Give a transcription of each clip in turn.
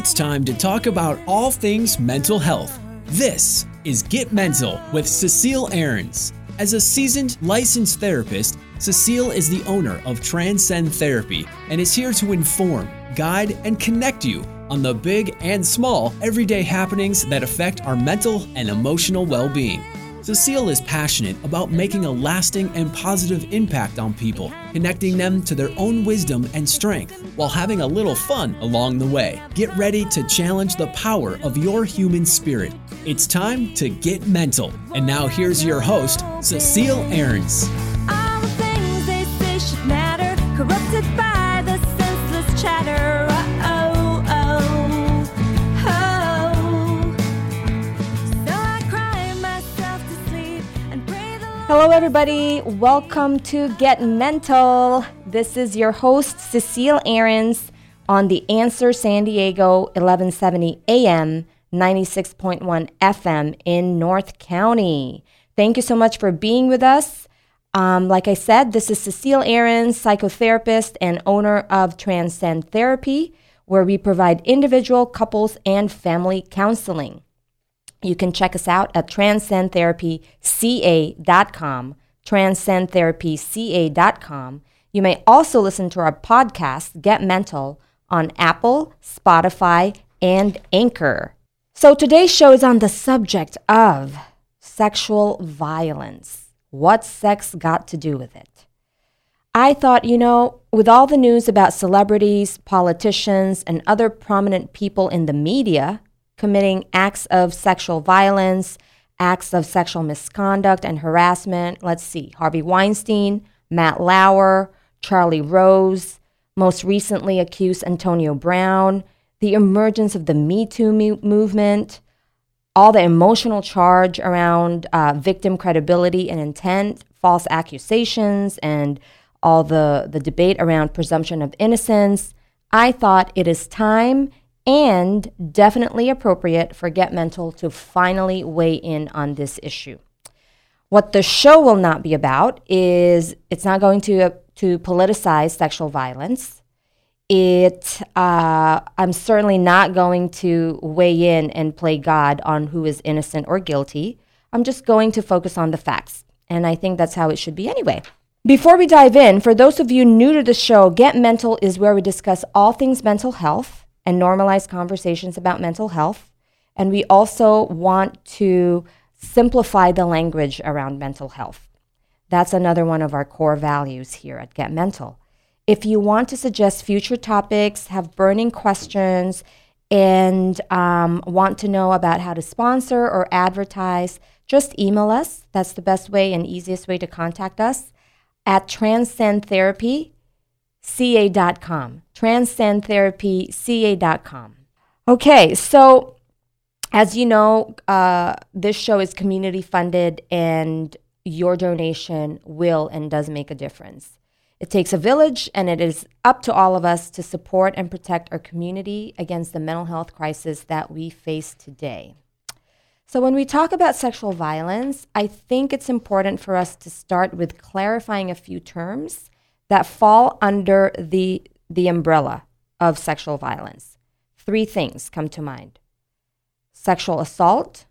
It's time to talk about all things mental health. This is Get Mental with Cecile Ahrens. As a seasoned licensed therapist, Cecile is the owner of Transcend Therapy and is here to inform, guide, and connect you on the big and small everyday happenings that affect our mental and emotional well being. Cecile is passionate about making a lasting and positive impact on people, connecting them to their own wisdom and strength while having a little fun along the way. Get ready to challenge the power of your human spirit. It's time to get mental. And now here's your host, Cecile Ahrens. Hello, everybody. Welcome to Get Mental. This is your host, Cecile Ahrens, on the Answer San Diego 1170 AM, 96.1 FM in North County. Thank you so much for being with us. Um, like I said, this is Cecile Ahrens, psychotherapist and owner of Transcend Therapy, where we provide individual, couples, and family counseling. You can check us out at transcendtherapyca.com, transcendtherapyca.com. You may also listen to our podcast, Get Mental, on Apple, Spotify, and Anchor. So today's show is on the subject of sexual violence. What's sex got to do with it? I thought, you know, with all the news about celebrities, politicians, and other prominent people in the media committing acts of sexual violence, acts of sexual misconduct and harassment, let's see, Harvey Weinstein, Matt Lauer, Charlie Rose, most recently accused Antonio Brown, the emergence of the Me Too mu- movement, all the emotional charge around uh, victim credibility and intent, false accusations, and all the, the debate around presumption of innocence, I thought it is time and definitely appropriate for Get Mental to finally weigh in on this issue. What the show will not be about is it's not going to, to politicize sexual violence. It uh, i'm certainly not going to weigh in and play god on who is innocent or guilty. I'm just going to focus on the facts and i think that's how it should be anyway. Before we dive in for those of you new to the show get mental is where we discuss all things mental health and normalize conversations about mental health. And we also want to simplify the language around mental health. That's another one of our core values here at get mental. If you want to suggest future topics, have burning questions, and um, want to know about how to sponsor or advertise, just email us. That's the best way and easiest way to contact us at transcendtherapyca.com. Transcendtherapyca.com. Okay, so as you know, uh, this show is community funded, and your donation will and does make a difference. It takes a village, and it is up to all of us to support and protect our community against the mental health crisis that we face today. So, when we talk about sexual violence, I think it's important for us to start with clarifying a few terms that fall under the, the umbrella of sexual violence. Three things come to mind sexual assault,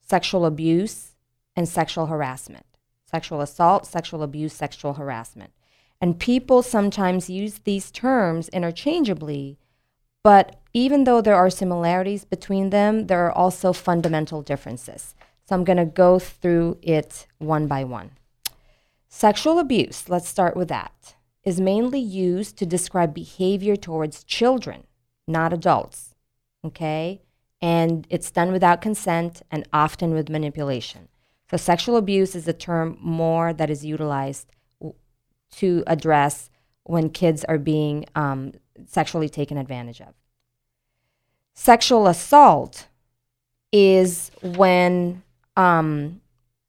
sexual abuse, and sexual harassment sexual assault, sexual abuse, sexual harassment. And people sometimes use these terms interchangeably, but even though there are similarities between them, there are also fundamental differences. So I'm going to go through it one by one. Sexual abuse, let's start with that, is mainly used to describe behavior towards children, not adults. Okay? And it's done without consent and often with manipulation. So sexual abuse is a term more that is utilized w- to address when kids are being um, sexually taken advantage of. Sexual assault is when um,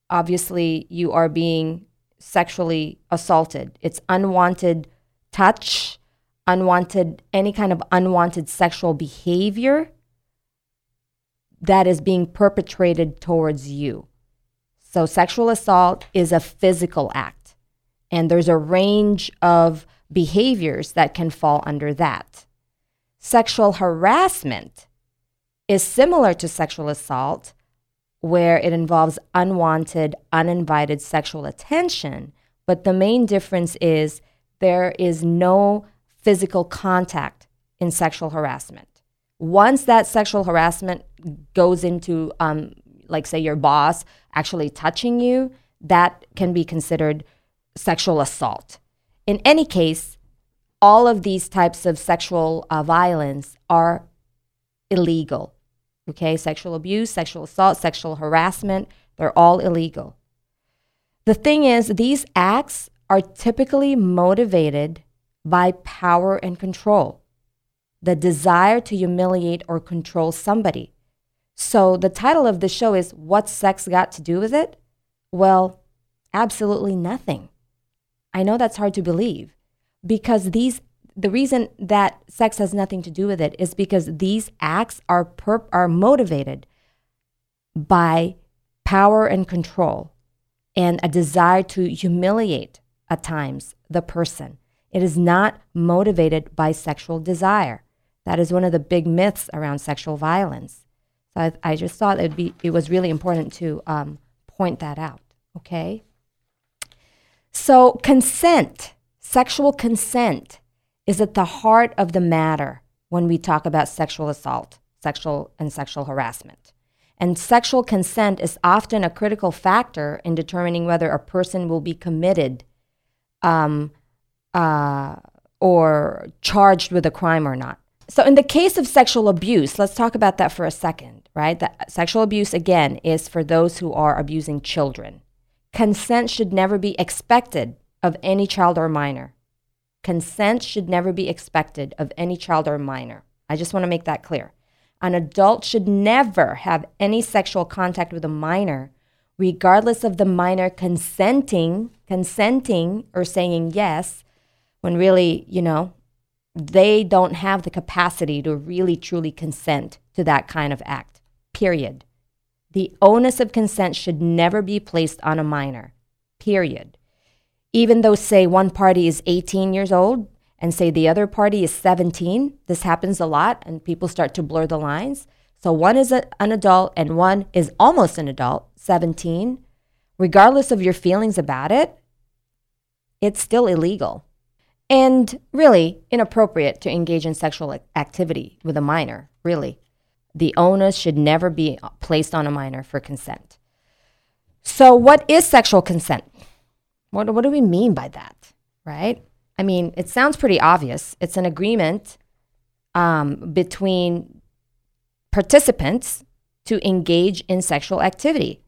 obviously you are being sexually assaulted. It's unwanted touch, unwanted, any kind of unwanted sexual behavior that is being perpetrated towards you. So, sexual assault is a physical act, and there's a range of behaviors that can fall under that. Sexual harassment is similar to sexual assault, where it involves unwanted, uninvited sexual attention, but the main difference is there is no physical contact in sexual harassment. Once that sexual harassment goes into, um, like, say, your boss actually touching you, that can be considered sexual assault. In any case, all of these types of sexual uh, violence are illegal. Okay, sexual abuse, sexual assault, sexual harassment, they're all illegal. The thing is, these acts are typically motivated by power and control, the desire to humiliate or control somebody. So, the title of the show is What Sex Got to Do with It? Well, absolutely nothing. I know that's hard to believe because these the reason that sex has nothing to do with it is because these acts are are motivated by power and control and a desire to humiliate at times the person. It is not motivated by sexual desire. That is one of the big myths around sexual violence. So I, I just thought it'd be it was really important to um, point that out. Okay. So consent, sexual consent, is at the heart of the matter when we talk about sexual assault, sexual and sexual harassment. And sexual consent is often a critical factor in determining whether a person will be committed um, uh, or charged with a crime or not. So, in the case of sexual abuse, let's talk about that for a second, right? That sexual abuse, again, is for those who are abusing children. Consent should never be expected of any child or minor. Consent should never be expected of any child or minor. I just want to make that clear. An adult should never have any sexual contact with a minor, regardless of the minor consenting, consenting or saying yes, when really, you know, they don't have the capacity to really truly consent to that kind of act. Period. The onus of consent should never be placed on a minor. Period even though, say, one party is 18 years old and say the other party is 17, this happens a lot and people start to blur the lines. So one is a, an adult and one is almost an adult, 17. Regardless of your feelings about it, it's still illegal and really inappropriate to engage in sexual activity with a minor, really. The onus should never be placed on a minor for consent. So, what is sexual consent? What, what do we mean by that, right? I mean, it sounds pretty obvious. It's an agreement um, between participants to engage in sexual activity.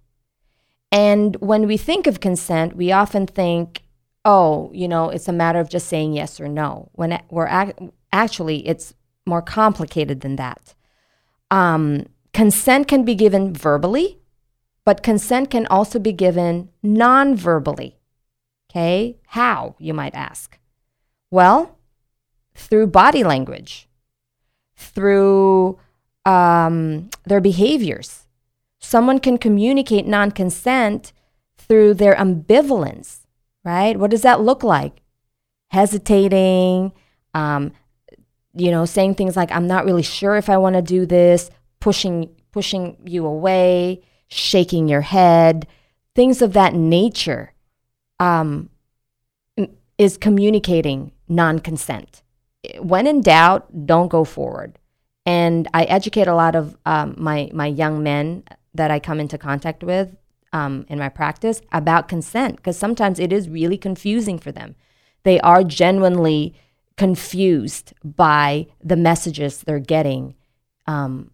And when we think of consent, we often think, oh, you know, it's a matter of just saying yes or no. When we're ac- actually, it's more complicated than that. Um, consent can be given verbally, but consent can also be given non verbally. Okay, how, you might ask? Well, through body language, through um, their behaviors. Someone can communicate non consent through their ambivalence, right? What does that look like? Hesitating, um, you know, saying things like, I'm not really sure if I want to do this, pushing, pushing you away, shaking your head, things of that nature um, is communicating non consent. When in doubt, don't go forward. And I educate a lot of um, my, my young men that I come into contact with um, in my practice about consent because sometimes it is really confusing for them. They are genuinely confused by the messages they're getting um,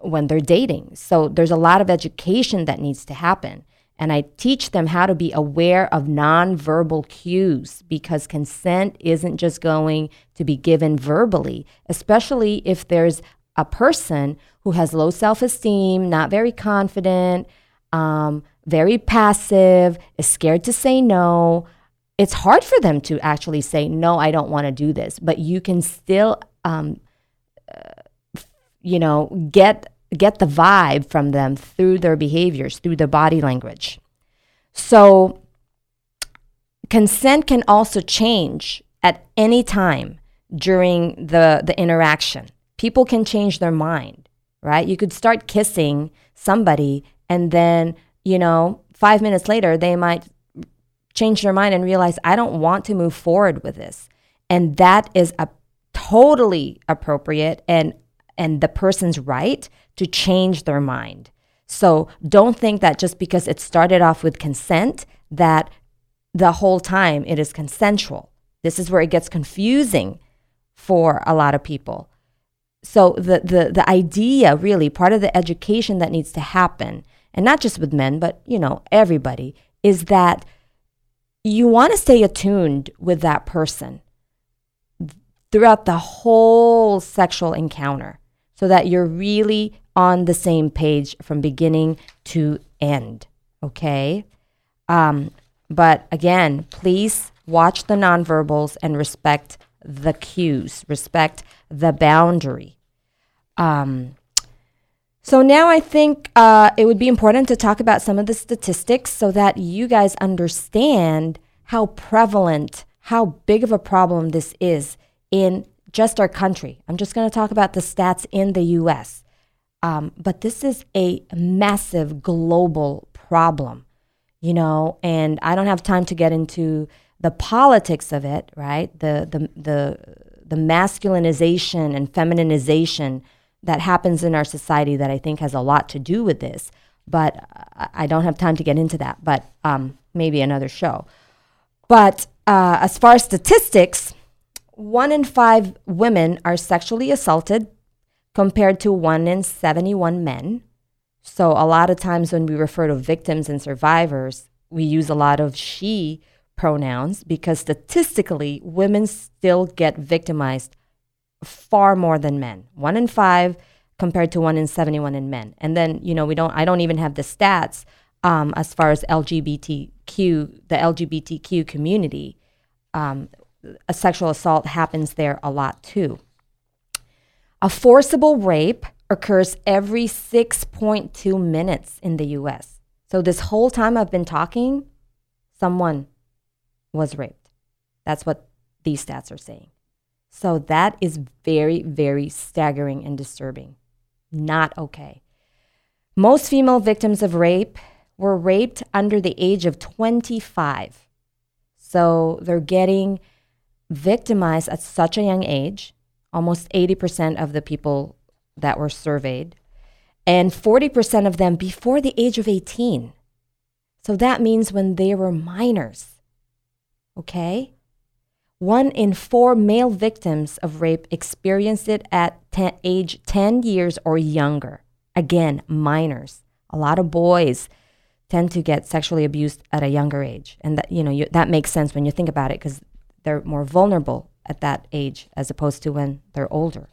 when they're dating. So there's a lot of education that needs to happen. And I teach them how to be aware of nonverbal cues because consent isn't just going to be given verbally, especially if there's a person who has low self esteem, not very confident, um, very passive, is scared to say no. It's hard for them to actually say, No, I don't want to do this. But you can still, um, uh, you know, get get the vibe from them through their behaviors, through their body language. So, consent can also change at any time during the, the interaction. People can change their mind, right? You could start kissing somebody and then, you know, five minutes later, they might change their mind and realize, I don't want to move forward with this. And that is a totally appropriate and and the person's right to change their mind. So don't think that just because it started off with consent that the whole time it is consensual. This is where it gets confusing for a lot of people. So the the the idea really part of the education that needs to happen and not just with men but you know everybody is that you want to stay attuned with that person throughout the whole sexual encounter so that you're really on the same page from beginning to end. Okay? Um, but again, please watch the nonverbals and respect the cues, respect the boundary. Um, so now I think uh, it would be important to talk about some of the statistics so that you guys understand how prevalent, how big of a problem this is in just our country. I'm just going to talk about the stats in the US. Um, but this is a massive global problem, you know, and I don't have time to get into the politics of it, right? The, the, the, the masculinization and feminization that happens in our society that I think has a lot to do with this. But I don't have time to get into that, but um, maybe another show. But uh, as far as statistics, one in five women are sexually assaulted compared to one in 71 men. So, a lot of times when we refer to victims and survivors, we use a lot of she pronouns because statistically, women still get victimized far more than men. One in five compared to one in 71 in men. And then, you know, we don't, I don't even have the stats um, as far as LGBTQ, the LGBTQ community. Um, a sexual assault happens there a lot too. A forcible rape occurs every 6.2 minutes in the US. So, this whole time I've been talking, someone was raped. That's what these stats are saying. So, that is very, very staggering and disturbing. Not okay. Most female victims of rape were raped under the age of 25. So, they're getting victimized at such a young age, almost 80% of the people that were surveyed, and 40% of them before the age of 18. So that means when they were minors. Okay? One in four male victims of rape experienced it at ten, age 10 years or younger. Again, minors. A lot of boys tend to get sexually abused at a younger age. And that, you know, you, that makes sense when you think about it because they're more vulnerable at that age as opposed to when they're older.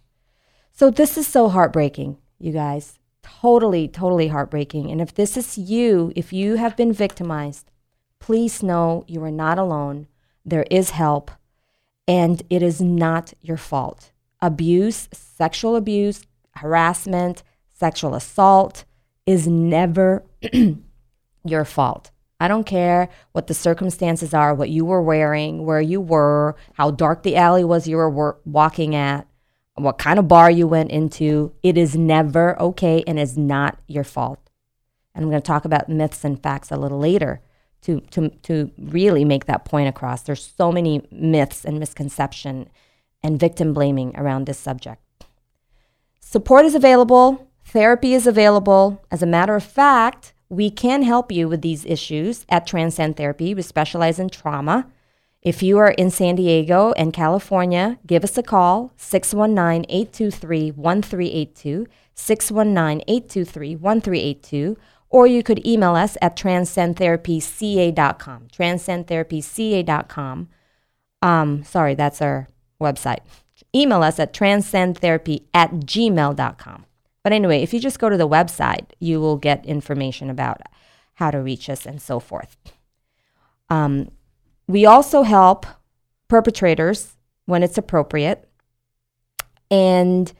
So this is so heartbreaking, you guys. Totally, totally heartbreaking. And if this is you, if you have been victimized, please know you are not alone. There is help, and it is not your fault. Abuse, sexual abuse, harassment, sexual assault is never your fault. I don't care what the circumstances are, what you were wearing, where you were, how dark the alley was you were wor- walking at, what kind of bar you went into. It is never okay and is not your fault. And I'm going to talk about myths and facts a little later to, to, to really make that point across. There's so many myths and misconception and victim blaming around this subject. Support is available, therapy is available. As a matter of fact, we can help you with these issues at Transcend Therapy. We specialize in trauma. If you are in San Diego and California, give us a call 619 823 1382, 619 823 1382, or you could email us at transcendtherapyca.com. Transcendtherapyca.com. Um, sorry, that's our website. Email us at transcendtherapy at gmail.com. But anyway, if you just go to the website, you will get information about how to reach us and so forth. Um, we also help perpetrators when it's appropriate. And,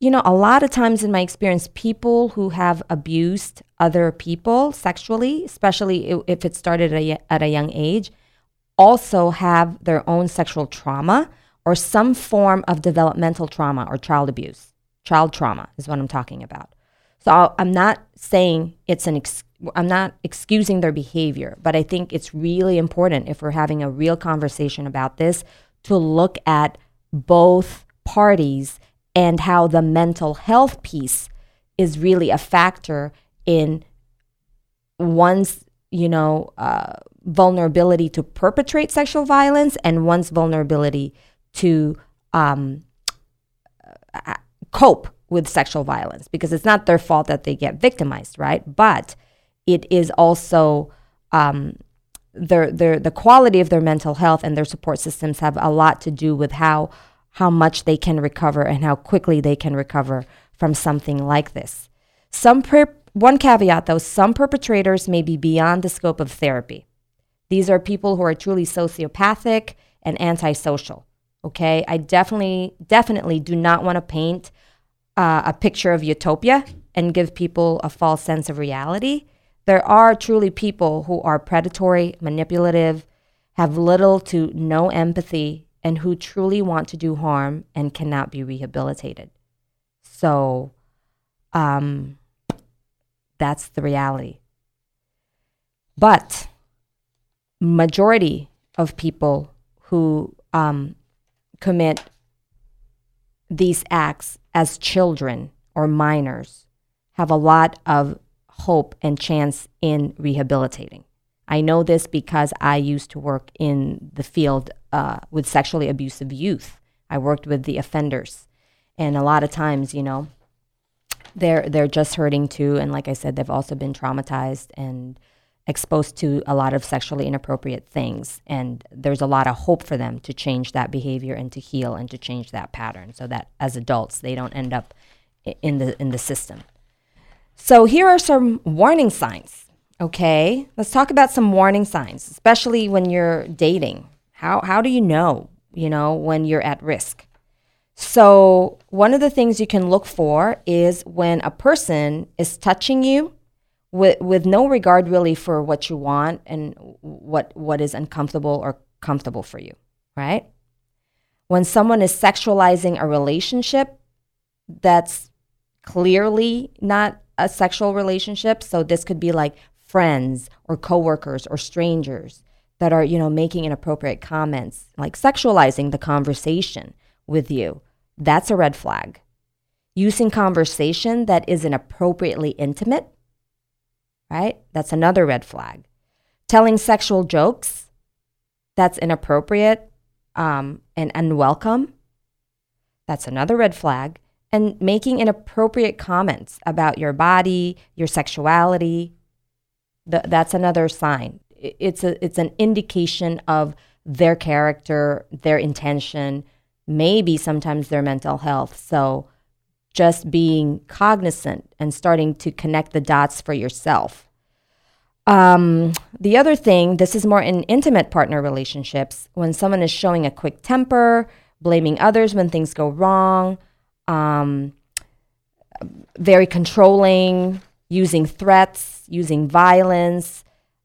you know, a lot of times in my experience, people who have abused other people sexually, especially if it started at a, at a young age, also have their own sexual trauma or some form of developmental trauma or child abuse. Child trauma is what I'm talking about. So I'm not saying it's an ex- I'm not excusing their behavior, but I think it's really important if we're having a real conversation about this to look at both parties and how the mental health piece is really a factor in one's you know uh, vulnerability to perpetrate sexual violence and one's vulnerability to um, uh, cope with sexual violence because it's not their fault that they get victimized, right? But it is also um, their, their, the quality of their mental health and their support systems have a lot to do with how, how much they can recover and how quickly they can recover from something like this. Some per- one caveat though, some perpetrators may be beyond the scope of therapy. These are people who are truly sociopathic and antisocial. Okay, I definitely, definitely do not want to paint uh, a picture of utopia and give people a false sense of reality. There are truly people who are predatory, manipulative, have little to no empathy, and who truly want to do harm and cannot be rehabilitated. So, um, that's the reality. But majority of people who um, commit these acts as children or minors have a lot of hope and chance in rehabilitating. I know this because I used to work in the field uh, with sexually abusive youth. I worked with the offenders, and a lot of times, you know, they're they're just hurting too, and like I said, they've also been traumatized and exposed to a lot of sexually inappropriate things. And there's a lot of hope for them to change that behavior and to heal and to change that pattern so that as adults they don't end up in the in the system. So here are some warning signs okay? Let's talk about some warning signs especially when you're dating. How how do you know you know when you're at risk? So one of the things you can look for is when a person is touching you with with no regard really for what you want and what what is uncomfortable or comfortable for you, right? When someone is sexualizing a relationship that's clearly not a sexual relationship, so this could be like friends or coworkers or strangers that are, you know, making inappropriate comments, like sexualizing the conversation with you. That's a red flag. Using conversation that is inappropriately intimate right? That's another red flag. Telling sexual jokes, that's inappropriate um, and unwelcome, that's another red flag. And making inappropriate comments about your body, your sexuality, th- that's another sign. It's, a, it's an indication of their character, their intention, maybe sometimes their mental health. So, just being cognizant and starting to connect the dots for yourself. Um, the other thing, this is more in intimate partner relationships, when someone is showing a quick temper, blaming others when things go wrong, um, very controlling, using threats, using violence,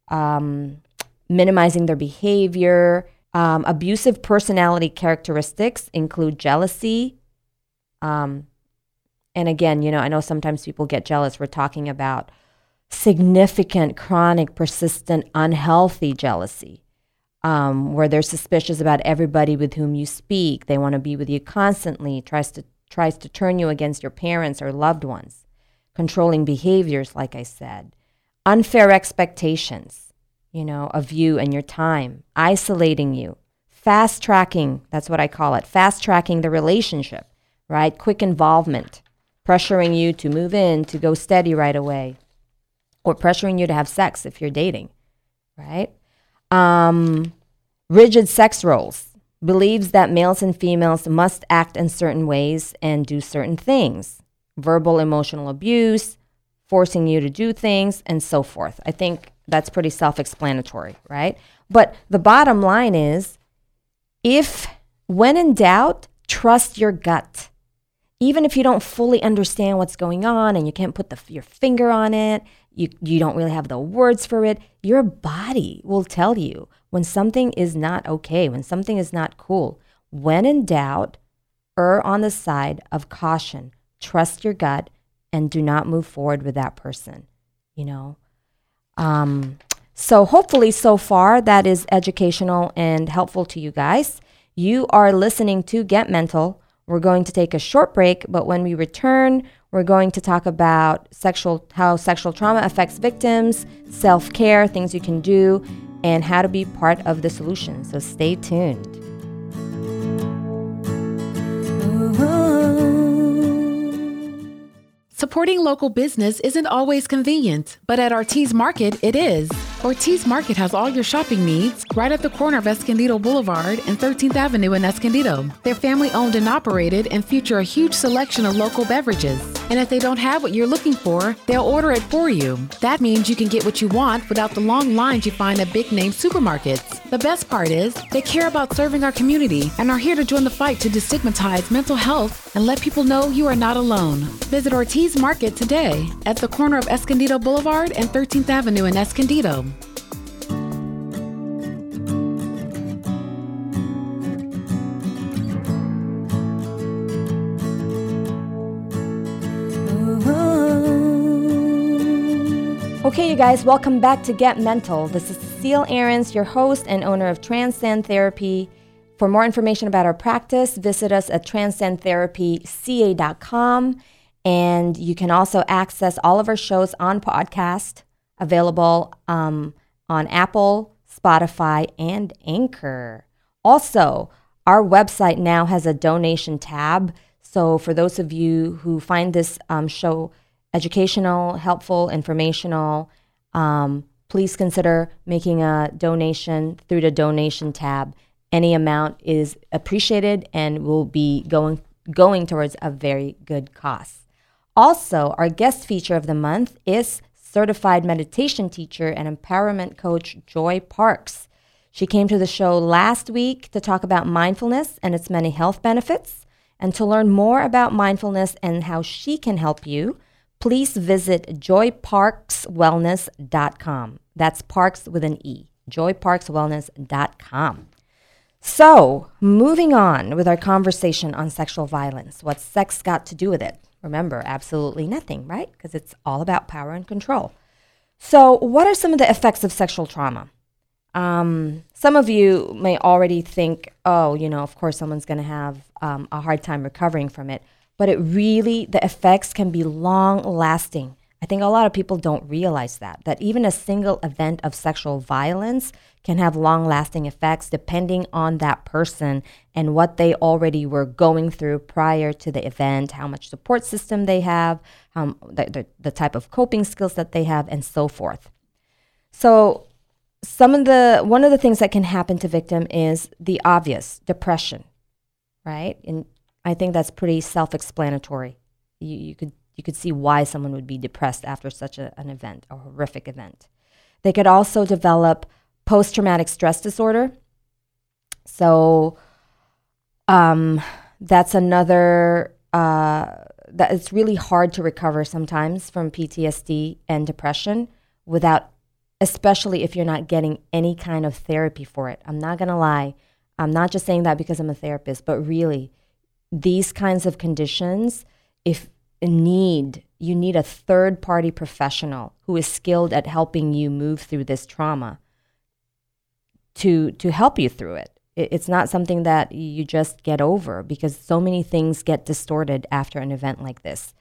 um, minimizing their behavior. Um, abusive personality characteristics include jealousy, um, and again, you know, I know sometimes people get jealous. We're talking about significant, chronic, persistent, unhealthy jealousy, um, where they're suspicious about everybody with whom you speak. They want to be with you constantly. tries to tries to turn you against your parents or loved ones. Controlling behaviors, like I said, unfair expectations, you know, of you and your time, isolating you, fast tracking. That's what I call it. Fast tracking the relationship, right? Quick involvement pressuring you to move in, to go steady right away, or pressuring you to have sex if you're dating, right? Um, rigid sex roles believes that males and females must act in certain ways and do certain things. Verbal emotional abuse, forcing you to do things, and so forth. I think that's pretty self explanatory, right? But the bottom line is if, when in doubt, trust your gut even if you don't fully understand what's going on and you can't put the, your finger on it, you, you don't really have the words for it, your body will tell you when something is not okay, when something is not cool. when in doubt, err on the side of caution. Trust your gut and do not move forward with that person. You know? Um, so, hopefully, so far, that is educational and helpful to you guys. You are listening to Get Mental. We're going to take a short break, but when we return, we're going to talk about sexual how sexual trauma affects victims, self-care, things you can do, and how to be part of the solution. So stay tuned. Supporting local business isn't always convenient, but at Ortiz Market, it is. Ortiz Market has all your shopping needs right at the corner of Escondido Boulevard and 13th Avenue in Escondido. They're family owned and operated and feature a huge selection of local beverages. And if they don't have what you're looking for, they'll order it for you. That means you can get what you want without the long lines you find at big name supermarkets. The best part is, they care about serving our community and are here to join the fight to destigmatize mental health and let people know you are not alone. Visit Ortiz Market today at the corner of Escondido Boulevard and 13th Avenue in Escondido. Okay, you guys, welcome back to Get Mental. This is Cecile Ahrens, your host and owner of Transcend Therapy. For more information about our practice, visit us at transcendtherapyca.com. And you can also access all of our shows on podcast, available um, on Apple, Spotify, and Anchor. Also, our website now has a donation tab. So, for those of you who find this um, show educational, helpful, informational, um, please consider making a donation through the donation tab. Any amount is appreciated and will be going going towards a very good cause. Also, our guest feature of the month is certified meditation teacher and empowerment coach Joy Parks. She came to the show last week to talk about mindfulness and its many health benefits. And to learn more about mindfulness and how she can help you, please visit joyparkswellness.com. That's parks with an E, joyparkswellness.com. So, moving on with our conversation on sexual violence. What's sex got to do with it? Remember, absolutely nothing, right? Because it's all about power and control. So, what are some of the effects of sexual trauma? Um, some of you may already think, oh, you know, of course, someone's going to have um, a hard time recovering from it. But it really, the effects can be long lasting. I think a lot of people don't realize that, that even a single event of sexual violence can have long lasting effects depending on that person and what they already were going through prior to the event, how much support system they have, um, the, the, the type of coping skills that they have, and so forth. So, some of the one of the things that can happen to victim is the obvious depression, right? And I think that's pretty self-explanatory. You, you could you could see why someone would be depressed after such a, an event, a horrific event. They could also develop post-traumatic stress disorder. So um, that's another uh, that it's really hard to recover sometimes from PTSD and depression without, especially if you're not getting any kind of therapy for it. I'm not gonna lie. I'm not just saying that because I'm a therapist, but really, these kinds of conditions, if need you need a third party professional who is skilled at helping you move through this trauma to to help you through it. it. It's not something that you just get over because so many things get distorted after an event like this.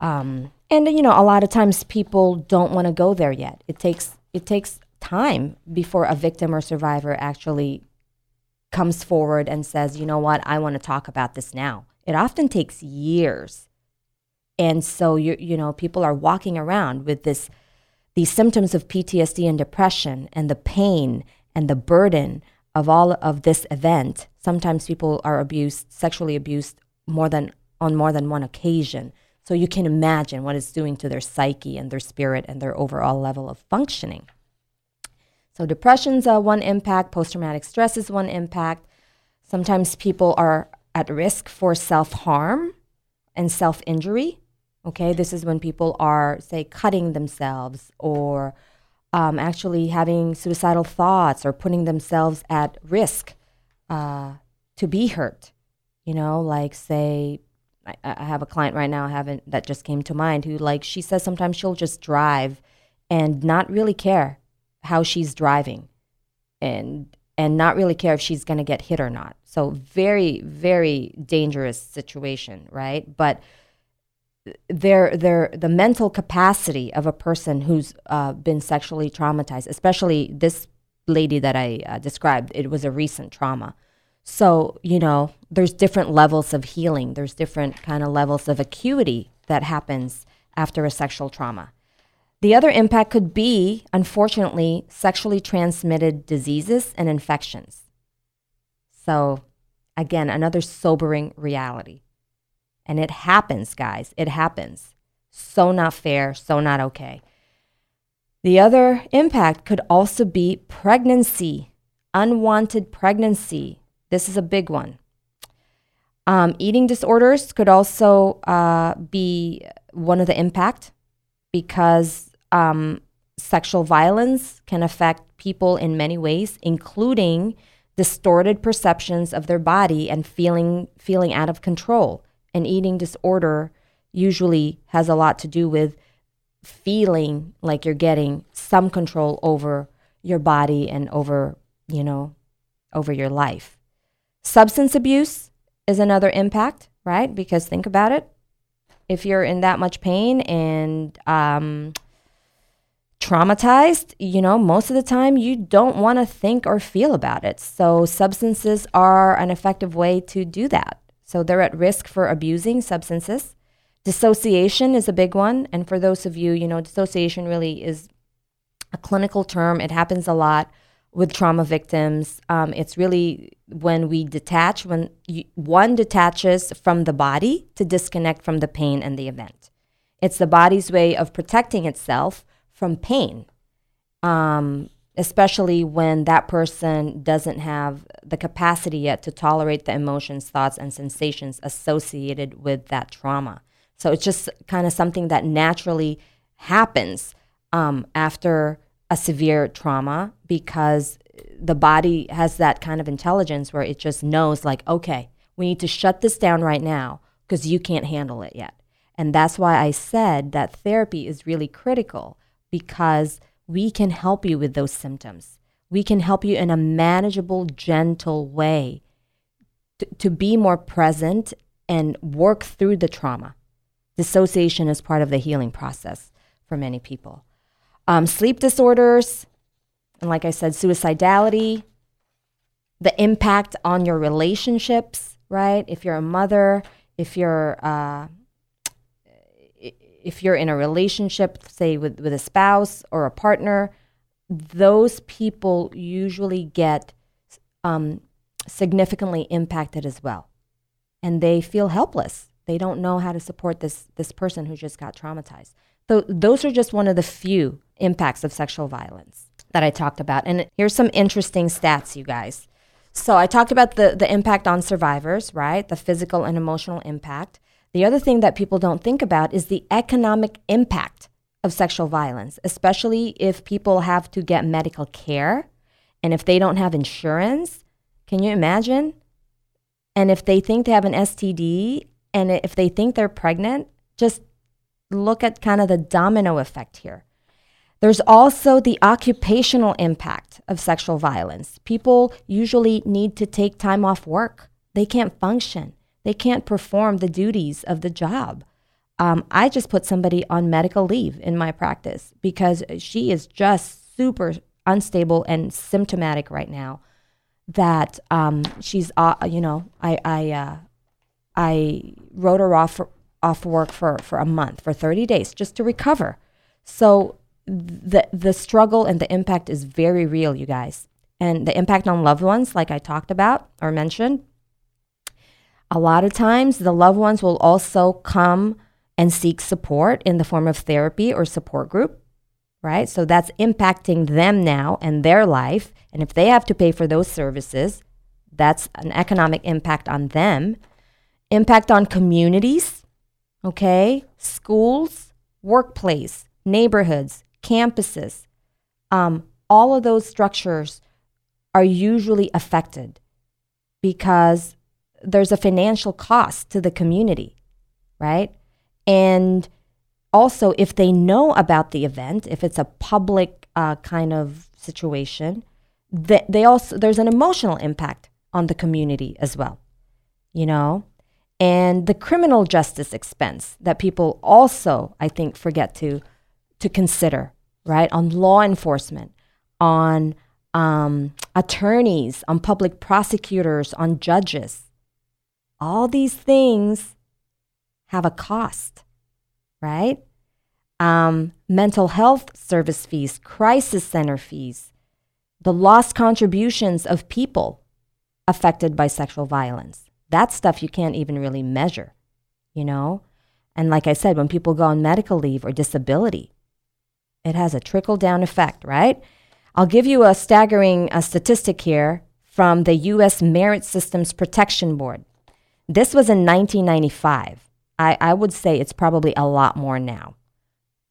Um, and you know, a lot of times people don't want to go there yet. It takes it takes time before a victim or survivor actually comes forward and says, "You know what? I want to talk about this now." It often takes years. And so you you know, people are walking around with this these symptoms of PTSD and depression and the pain and the burden of all of this event. Sometimes people are abused, sexually abused more than on more than one occasion. So you can imagine what it's doing to their psyche and their spirit and their overall level of functioning. So depression's uh, one impact, post-traumatic stress is one impact. Sometimes people are at risk for self-harm and self-injury. Okay, this is when people are, say, cutting themselves or um, actually having suicidal thoughts or putting themselves at risk uh, to be hurt. You know, like say, I, I have a client right now, I haven't that just came to mind who like she says sometimes she'll just drive and not really care how she's driving, and and not really care if she's going to get hit or not. So very very dangerous situation, right? But their their the mental capacity of a person who's uh, been sexually traumatized, especially this lady that I uh, described, it was a recent trauma. So you know, there's different levels of healing. There's different kind of levels of acuity that happens after a sexual trauma. The other impact could be, unfortunately, sexually transmitted diseases and infections. So, again, another sobering reality. And it happens, guys. It happens. So not fair, so not okay. The other impact could also be pregnancy, unwanted pregnancy. This is a big one. Um, eating disorders could also uh, be one of the impact because um, sexual violence can affect people in many ways, including distorted perceptions of their body and feeling feeling out of control an eating disorder usually has a lot to do with feeling like you're getting some control over your body and over, you know, over your life. Substance abuse is another impact, right? Because think about it. If you're in that much pain and um, traumatized, you know, most of the time you don't want to think or feel about it. So, substances are an effective way to do that. So they're at risk for abusing substances. Dissociation is a big one. And for those of you, you know, dissociation really is a clinical term. It happens a lot with trauma victims. Um, it's really when we detach, when you, one detaches from the body to disconnect from the pain and the event. It's the body's way of protecting itself from pain. Um, especially when that person doesn't have the capacity yet to tolerate the emotions, thoughts, and sensations associated with that trauma. So it's just kind of something that naturally happens um, after a severe trauma because the body has that kind of intelligence where it just knows, like, okay, we need to shut this down right now because you can't handle it yet. And that's why I said that therapy is really critical because we can help you with those symptoms. We can help you in a manageable, gentle way to, to be more present and work through the trauma. Dissociation is part of the healing process for many people. Um, sleep disorders, and like I said, suicidality, the impact on your relationships, right? If you're a mother, if you're uh, if you're in a relationship, say with, with a spouse or a partner, those people usually get um, significantly impacted as well. And they feel helpless. They don't know how to support this, this person who just got traumatized. So those are just one of the few impacts of sexual violence that I talked about. And here's some interesting stats, you guys. So I talked about the, the impact on survivors, right? The physical and emotional impact. The other thing that people don't think about is the economic impact of sexual violence, especially if people have to get medical care and if they don't have insurance. Can you imagine? And if they think they have an STD and if they think they're pregnant, just look at kind of the domino effect here. There's also the occupational impact of sexual violence. People usually need to take time off work, they can't function. They can't perform the duties of the job. Um, I just put somebody on medical leave in my practice because she is just super unstable and symptomatic right now. That um, she's, uh, you know, I I uh, I wrote her off for, off work for for a month for thirty days just to recover. So the the struggle and the impact is very real, you guys, and the impact on loved ones, like I talked about or mentioned, a lot of times, the loved ones will also come and seek support in the form of therapy or support group, right? So that's impacting them now and their life. And if they have to pay for those services, that's an economic impact on them. Impact on communities, okay? Schools, workplace, neighborhoods, campuses. Um, all of those structures are usually affected because there's a financial cost to the community, right? And also, if they know about the event, if it's a public uh, kind of situation, they, they also there's an emotional impact on the community as well, you know, and the criminal justice expense that people also I think forget to to consider, right? On law enforcement, on um, attorneys, on public prosecutors, on judges. All these things have a cost, right? Um, mental health service fees, crisis center fees, the lost contributions of people affected by sexual violence. That stuff you can't even really measure, you know? And like I said, when people go on medical leave or disability, it has a trickle down effect, right? I'll give you a staggering uh, statistic here from the U.S. Merit Systems Protection Board. This was in 1995. I, I would say it's probably a lot more now.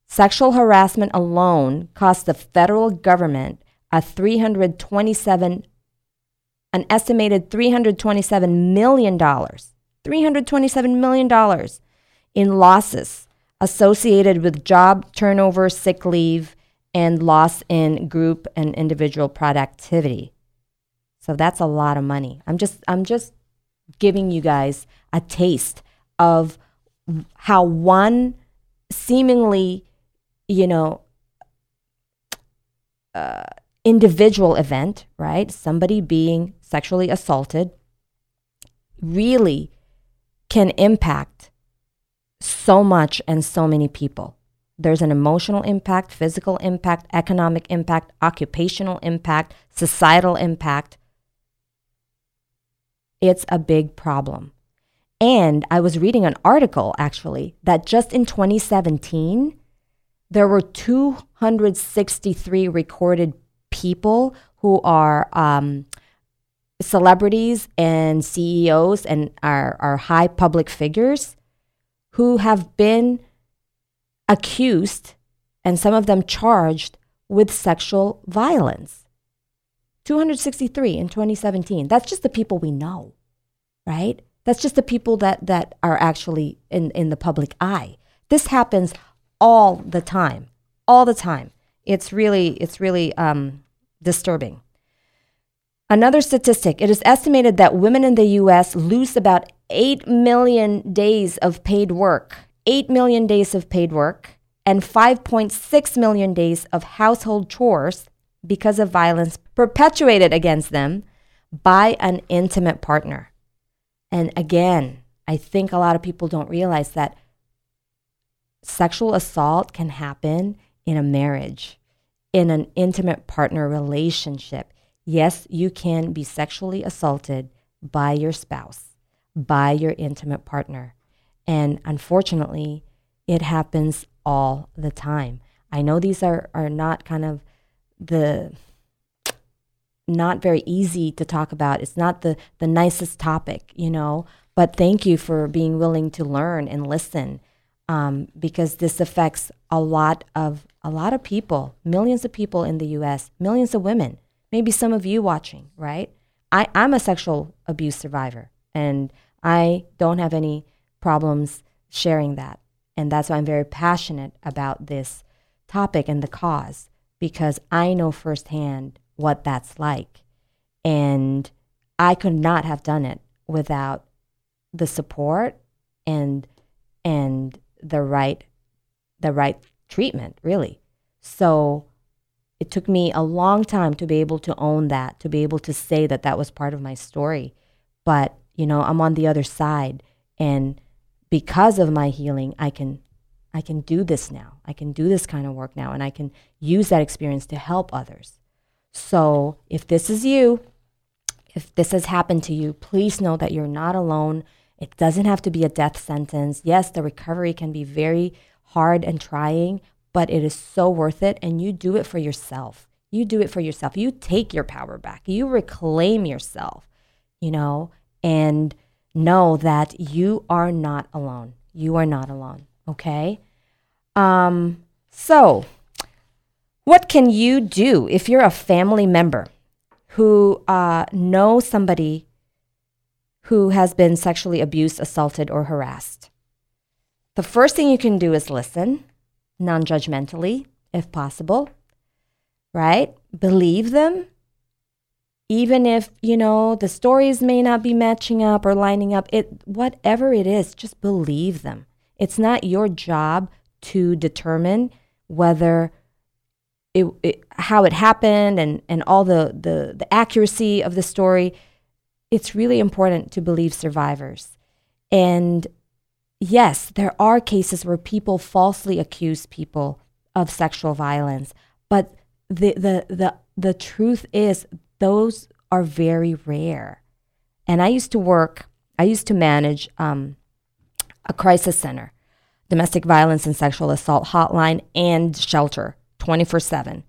Sexual harassment alone cost the federal government a 327 an estimated 327 million dollars 327 million dollars in losses associated with job turnover, sick leave, and loss in group and individual productivity. So that's a lot of money. I'm just I'm just giving you guys a taste of how one seemingly, you know, uh, individual event, right? Somebody being sexually assaulted really can impact so much and so many people. There's an emotional impact, physical impact, economic impact, occupational impact, societal impact. It's a big problem. And I was reading an article actually that just in 2017, there were 263 recorded people who are um, celebrities and CEOs and are, are high public figures who have been accused and some of them charged with sexual violence. 263 in 2017. That's just the people we know, right? That's just the people that, that are actually in, in the public eye. This happens all the time, all the time. It's really, it's really um, disturbing. Another statistic it is estimated that women in the US lose about 8 million days of paid work, 8 million days of paid work, and 5.6 million days of household chores because of violence perpetuated against them by an intimate partner. And again, I think a lot of people don't realize that sexual assault can happen in a marriage, in an intimate partner relationship. Yes, you can be sexually assaulted by your spouse, by your intimate partner. And unfortunately, it happens all the time. I know these are, are not kind of the not very easy to talk about. It's not the, the nicest topic, you know, but thank you for being willing to learn and listen um, because this affects a lot of a lot of people, millions of people in the U.S., millions of women maybe some of you watching, right? I, I'm a sexual abuse survivor and I don't have any problems sharing that. And that's why I'm very passionate about this topic and the cause because I know firsthand what that's like. And I could not have done it without the support and and the right the right treatment, really. So it took me a long time to be able to own that, to be able to say that that was part of my story. But, you know, I'm on the other side and because of my healing, I can I can do this now. I can do this kind of work now and I can use that experience to help others. So, if this is you, if this has happened to you, please know that you're not alone. It doesn't have to be a death sentence. Yes, the recovery can be very hard and trying, but it is so worth it. And you do it for yourself. You do it for yourself. You take your power back. You reclaim yourself, you know, and know that you are not alone. You are not alone. Okay. Um, so, what can you do if you're a family member who uh, knows somebody who has been sexually abused, assaulted, or harassed. The first thing you can do is listen non judgmentally, if possible, right? Believe them. Even if, you know, the stories may not be matching up or lining up, it whatever it is, just believe them. It's not your job to determine whether it, it, how it happened and, and all the, the, the accuracy of the story. It's really important to believe survivors. And yes, there are cases where people falsely accuse people of sexual violence, but the the the the truth is those are very rare. And I used to work, I used to manage um, a crisis center, domestic violence and sexual assault hotline and shelter 24 7.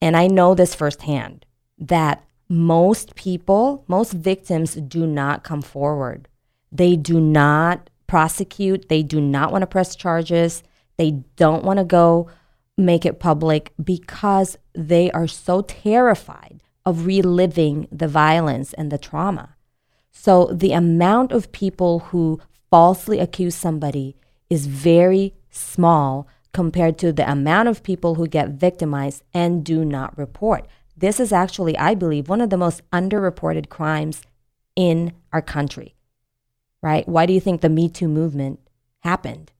And I know this firsthand that most people, most victims do not come forward. They do not prosecute. They do not want to press charges. They don't want to go make it public because they are so terrified of reliving the violence and the trauma. So the amount of people who falsely accuse somebody is very small compared to the amount of people who get victimized and do not report. This is actually, I believe, one of the most underreported crimes in our country right? Why do you think the Me Too movement happened?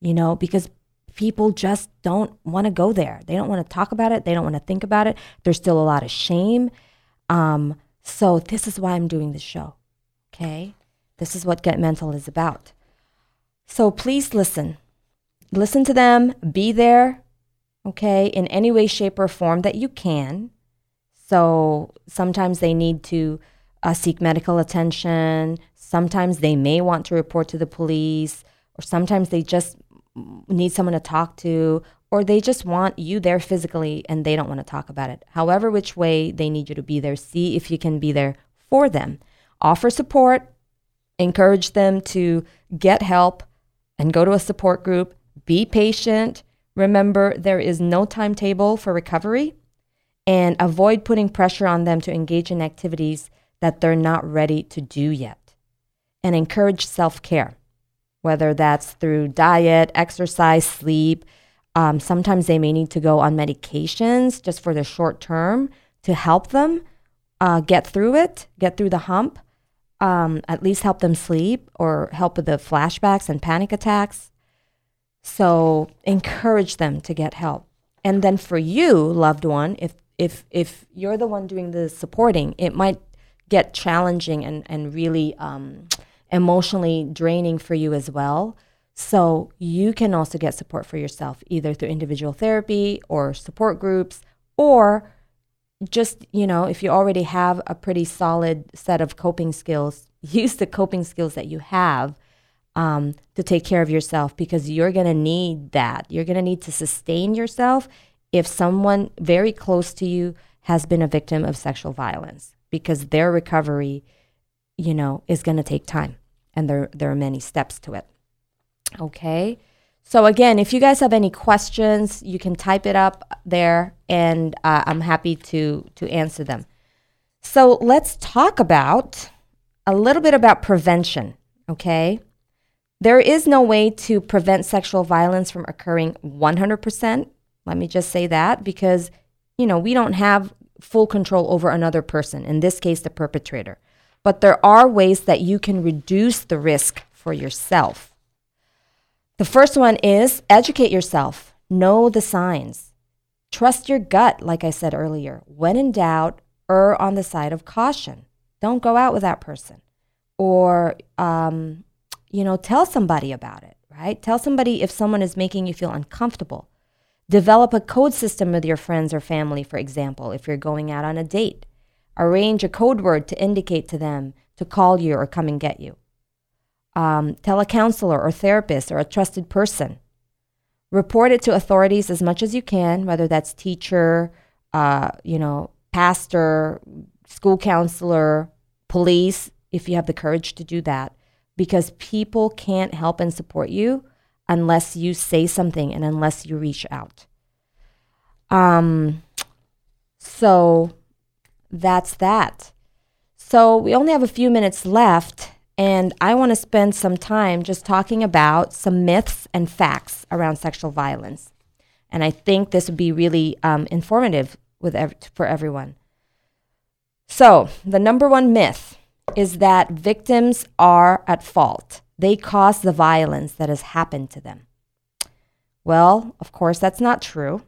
You know, because people just don't want to go there. They don't want to talk about it. They don't want to think about it. There's still a lot of shame. Um, so this is why I'm doing this show. Okay, this is what Get Mental is about. So please listen, listen to them. Be there. Okay, in any way, shape, or form that you can. So sometimes they need to uh, seek medical attention. Sometimes they may want to report to the police, or sometimes they just need someone to talk to, or they just want you there physically and they don't want to talk about it. However, which way they need you to be there, see if you can be there for them. Offer support, encourage them to get help and go to a support group. Be patient. Remember, there is no timetable for recovery and avoid putting pressure on them to engage in activities that they're not ready to do yet. And encourage self care, whether that's through diet, exercise, sleep. Um, sometimes they may need to go on medications just for the short term to help them uh, get through it, get through the hump, um, at least help them sleep or help with the flashbacks and panic attacks. So encourage them to get help. And then for you, loved one, if if if you're the one doing the supporting, it might get challenging and, and really um, emotionally draining for you as well. So you can also get support for yourself, either through individual therapy or support groups, or just, you know, if you already have a pretty solid set of coping skills, use the coping skills that you have um, to take care of yourself because you're going to need that. You're going to need to sustain yourself if someone very close to you has been a victim of sexual violence because their recovery, you know, is going to take time and there there are many steps to it. Okay? So again, if you guys have any questions, you can type it up there and uh, I'm happy to to answer them. So let's talk about a little bit about prevention, okay? There is no way to prevent sexual violence from occurring 100%. Let me just say that because you know, we don't have full control over another person, in this case, the perpetrator. But there are ways that you can reduce the risk for yourself. The first one is educate yourself, know the signs, trust your gut, like I said earlier. When in doubt, err on the side of caution. Don't go out with that person. Or, um, you know, tell somebody about it, right? Tell somebody if someone is making you feel uncomfortable. Develop a code system with your friends or family, for example, if you're going out on a date. Arrange a code word to indicate to them to call you or come and get you. Um, tell a counselor or therapist or a trusted person. Report it to authorities as much as you can, whether that's teacher, uh, you know, pastor, school counselor, police, if you have the courage to do that, because people can't help and support you unless you say something and unless you reach out. Um, so that's that. So we only have a few minutes left, and I want to spend some time just talking about some myths and facts around sexual violence. And I think this would be really um, informative with ev- for everyone. So, the number one myth is that victims are at fault. They caused the violence that has happened to them. Well, of course, that's not true.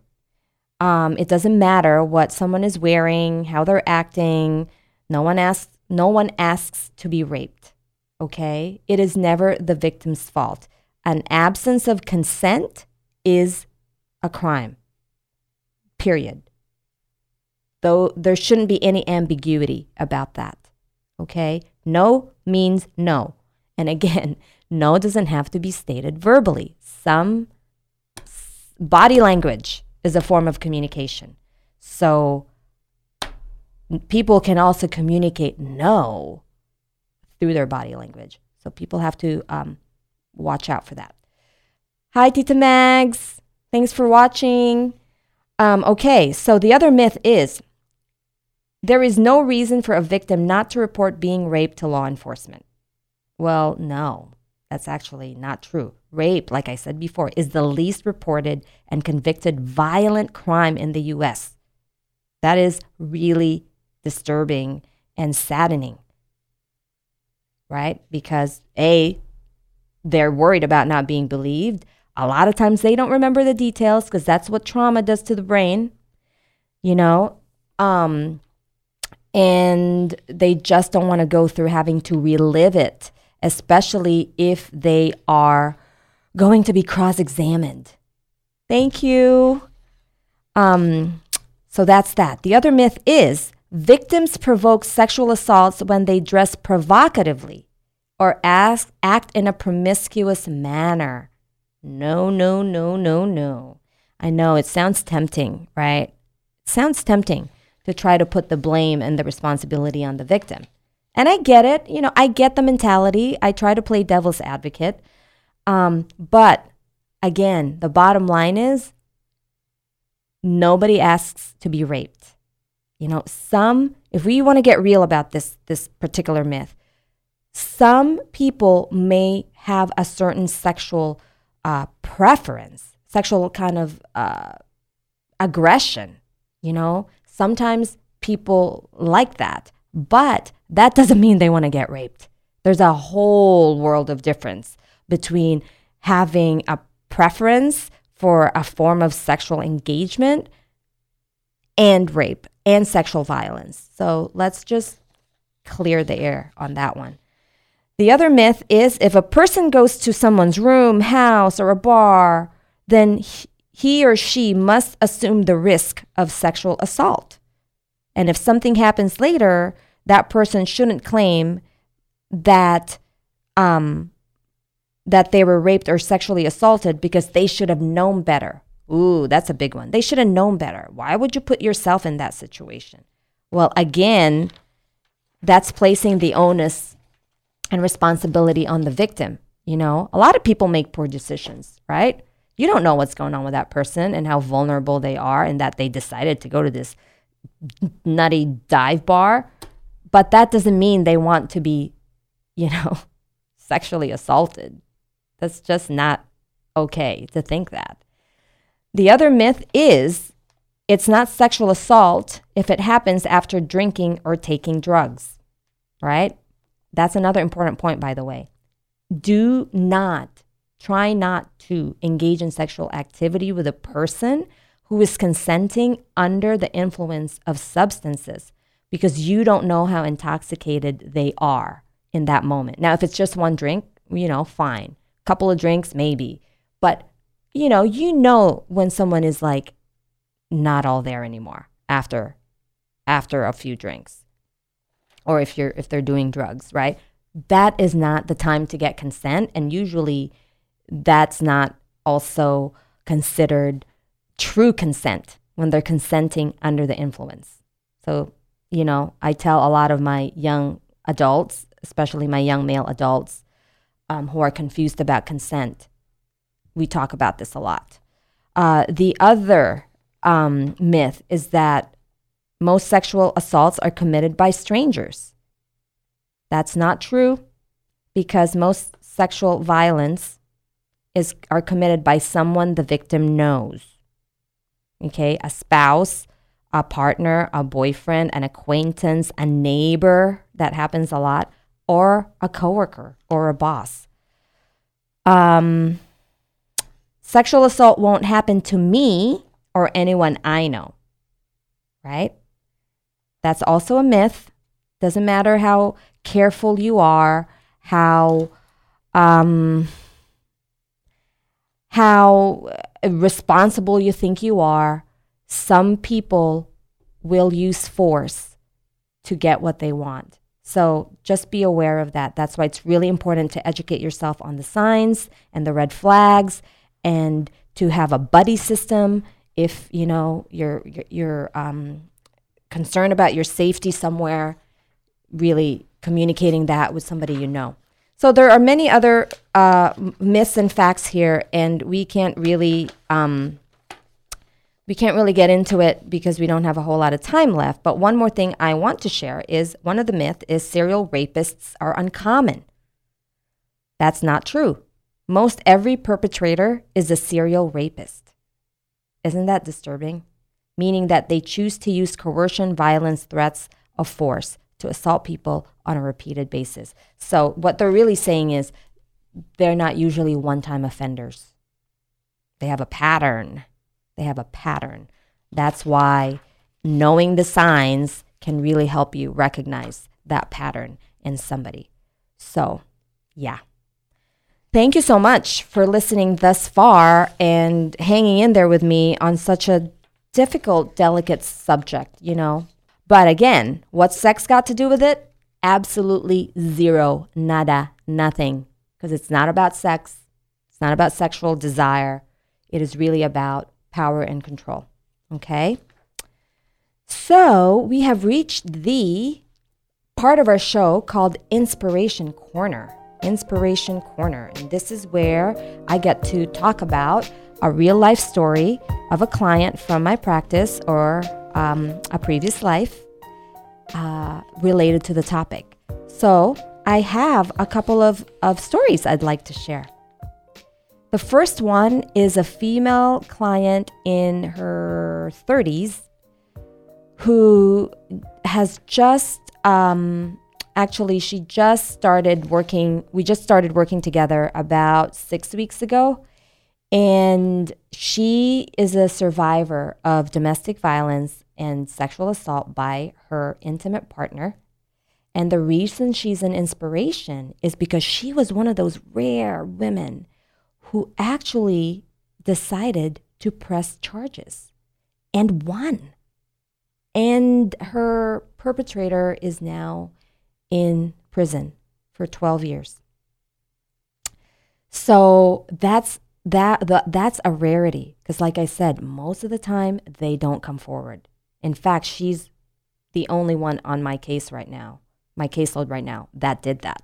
Um, it doesn't matter what someone is wearing, how they're acting. No one asks. No one asks to be raped. Okay, it is never the victim's fault. An absence of consent is a crime. Period. Though there shouldn't be any ambiguity about that. Okay, no means no, and again, no doesn't have to be stated verbally. Some body language is a form of communication. So people can also communicate no through their body language. So people have to um, watch out for that. Hi, Tita Mags. Thanks for watching. Um, okay, so the other myth is there is no reason for a victim not to report being raped to law enforcement. Well, no, that's actually not true. Rape, like I said before, is the least reported and convicted violent crime in the US. That is really disturbing and saddening, right? Because A, they're worried about not being believed. A lot of times they don't remember the details because that's what trauma does to the brain, you know? Um, and they just don't want to go through having to relive it, especially if they are going to be cross examined. Thank you. Um, so that's that. The other myth is victims provoke sexual assaults when they dress provocatively or ask, act in a promiscuous manner. No, no, no, no, no. I know it sounds tempting, right? It sounds tempting to try to put the blame and the responsibility on the victim. And I get it. You know, I get the mentality. I try to play devil's advocate. Um, but again, the bottom line is nobody asks to be raped. You know, some, if we want to get real about this, this particular myth, some people may have a certain sexual uh, preference, sexual kind of uh, aggression. You know, sometimes people like that, but that doesn't mean they want to get raped. There's a whole world of difference between having a preference for a form of sexual engagement and rape and sexual violence. So let's just clear the air on that one. The other myth is if a person goes to someone's room, house, or a bar, then he or she must assume the risk of sexual assault. And if something happens later, that person shouldn't claim that um, that they were raped or sexually assaulted because they should have known better. Ooh, that's a big one. They should have known better. Why would you put yourself in that situation? Well, again, that's placing the onus and responsibility on the victim. You know, a lot of people make poor decisions, right? You don't know what's going on with that person and how vulnerable they are, and that they decided to go to this nutty dive bar. But that doesn't mean they want to be, you know, sexually assaulted. That's just not okay to think that. The other myth is it's not sexual assault if it happens after drinking or taking drugs, right? That's another important point, by the way. Do not, try not to engage in sexual activity with a person who is consenting under the influence of substances because you don't know how intoxicated they are in that moment. Now, if it's just one drink, you know, fine. A Couple of drinks, maybe. But, you know, you know when someone is like not all there anymore after after a few drinks or if you're if they're doing drugs, right? That is not the time to get consent and usually that's not also considered true consent when they're consenting under the influence. So, you know, I tell a lot of my young adults, especially my young male adults um, who are confused about consent. We talk about this a lot. Uh, the other um, myth is that most sexual assaults are committed by strangers. That's not true because most sexual violence is are committed by someone the victim knows. Okay, a spouse, a partner, a boyfriend, an acquaintance, a neighbor, that happens a lot, or a coworker or a boss. Um, sexual assault won't happen to me or anyone I know, right? That's also a myth. Doesn't matter how careful you are, how um, how responsible you think you are. Some people will use force to get what they want. So just be aware of that. That's why it's really important to educate yourself on the signs and the red flags and to have a buddy system if you know you're you're, um, concerned about your safety somewhere really communicating that with somebody you know. So there are many other uh, myths and facts here and we can't really um, we can't really get into it because we don't have a whole lot of time left. But one more thing i want to share is one of the myth is serial rapists are uncommon. That's not true most every perpetrator is a serial rapist isn't that disturbing? Meaning that they choose to use coercion, violence, threats of force to assault people on a repeated basis. So, what they're really saying is they're not usually one time offenders. They have a pattern. They have a pattern. That's why knowing the signs can really help you recognize that pattern in somebody. So, yeah. Thank you so much for listening thus far and hanging in there with me on such a difficult, delicate subject, you know. But again, what's sex got to do with it? Absolutely zero, nada, nothing. Because it's not about sex, it's not about sexual desire. It is really about power and control. Okay? So we have reached the part of our show called Inspiration Corner. Inspiration Corner. And this is where I get to talk about a real life story of a client from my practice or um, a previous life uh, related to the topic. So I have a couple of, of stories I'd like to share. The first one is a female client in her 30s who has just um, actually she just started working we just started working together about six weeks ago. And she is a survivor of domestic violence and sexual assault by her intimate partner. And the reason she's an inspiration is because she was one of those rare women who actually decided to press charges and won. And her perpetrator is now in prison for 12 years. So that's that the, that's a rarity because like I said, most of the time they don't come forward. In fact, she's the only one on my case right now, my caseload right now that did that.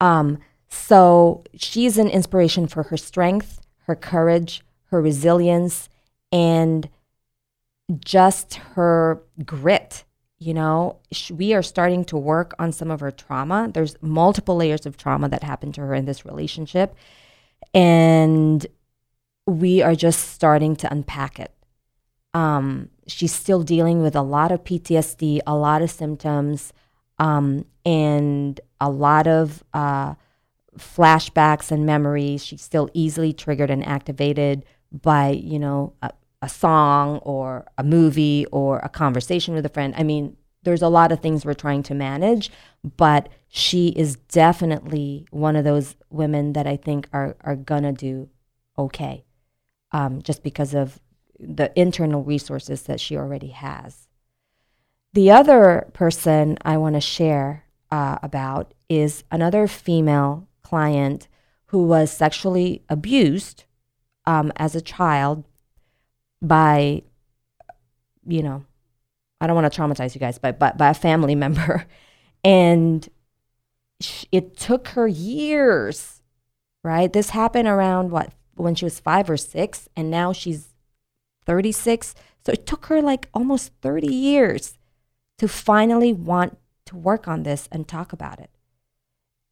Um, so she's an inspiration for her strength, her courage, her resilience, and just her grit you know, we are starting to work on some of her trauma. There's multiple layers of trauma that happened to her in this relationship. And we are just starting to unpack it. Um, she's still dealing with a lot of PTSD, a lot of symptoms, um, and a lot of uh, flashbacks and memories. She's still easily triggered and activated by, you know, a song or a movie or a conversation with a friend. I mean, there's a lot of things we're trying to manage, but she is definitely one of those women that I think are are gonna do okay, um, just because of the internal resources that she already has. The other person I want to share uh, about is another female client who was sexually abused um, as a child by, you know, I don't want to traumatize you guys, but, but by a family member. And it took her years, right? This happened around what, when she was five or six, and now she's 36. So it took her like almost 30 years to finally want to work on this and talk about it.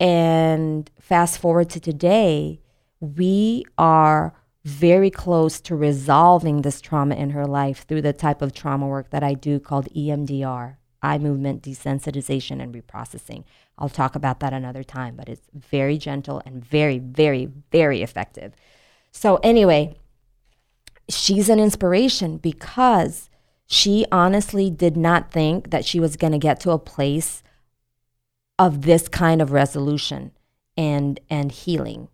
And fast forward to today, we are very close to resolving this trauma in her life through the type of trauma work that I do called EMDR, eye movement desensitization and reprocessing. I'll talk about that another time, but it's very gentle and very, very, very effective. So, anyway, she's an inspiration because she honestly did not think that she was going to get to a place of this kind of resolution and and healing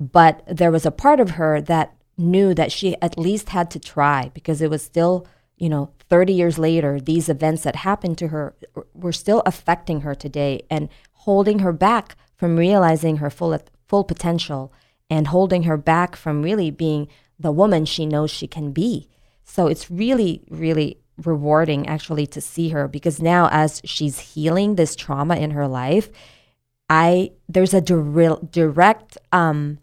but there was a part of her that knew that she at least had to try because it was still you know 30 years later these events that happened to her were still affecting her today and holding her back from realizing her full full potential and holding her back from really being the woman she knows she can be. So it's really really rewarding actually to see her because now as she's healing this trauma in her life i there's a direct direct um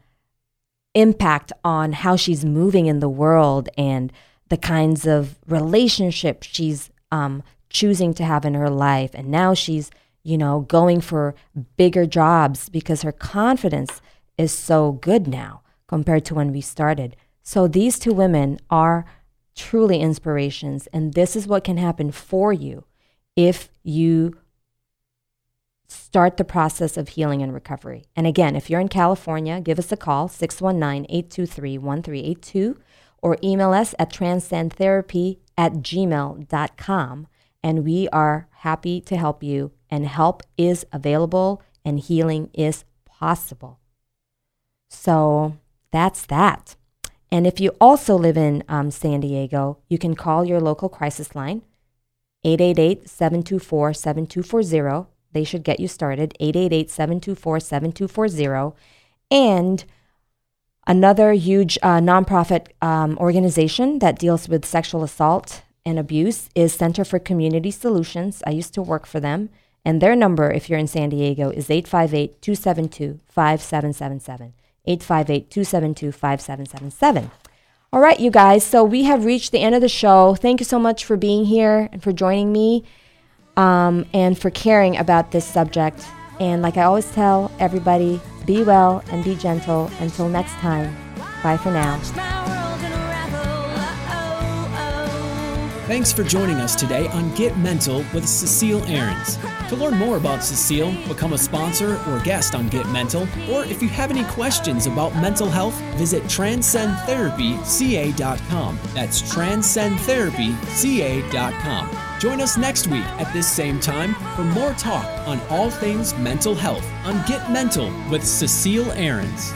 impact on how she's moving in the world and the kinds of relationships she's um choosing to have in her life and now she's you know going for bigger jobs because her confidence is so good now compared to when we started so these two women are truly inspirations. And this is what can happen for you if you start the process of healing and recovery. And again, if you're in California, give us a call, 619 823 1382, or email us at transcendtherapy at gmail.com. And we are happy to help you, and help is available, and healing is possible. So that's that. And if you also live in um, San Diego, you can call your local crisis line, 888 724 7240. They should get you started, 888 724 7240. And another huge uh, nonprofit um, organization that deals with sexual assault and abuse is Center for Community Solutions. I used to work for them. And their number, if you're in San Diego, is 858 272 5777. 858 272 5777. All right, you guys. So we have reached the end of the show. Thank you so much for being here and for joining me um, and for caring about this subject. And like I always tell everybody, be well and be gentle. Until next time, bye for now. Thanks for joining us today on Get Mental with Cecile Ahrens. To learn more about Cecile, become a sponsor or guest on Get Mental, or if you have any questions about mental health, visit transcendtherapyca.com. That's transcendtherapyca.com. Join us next week at this same time for more talk on all things mental health on Get Mental with Cecile Ahrens.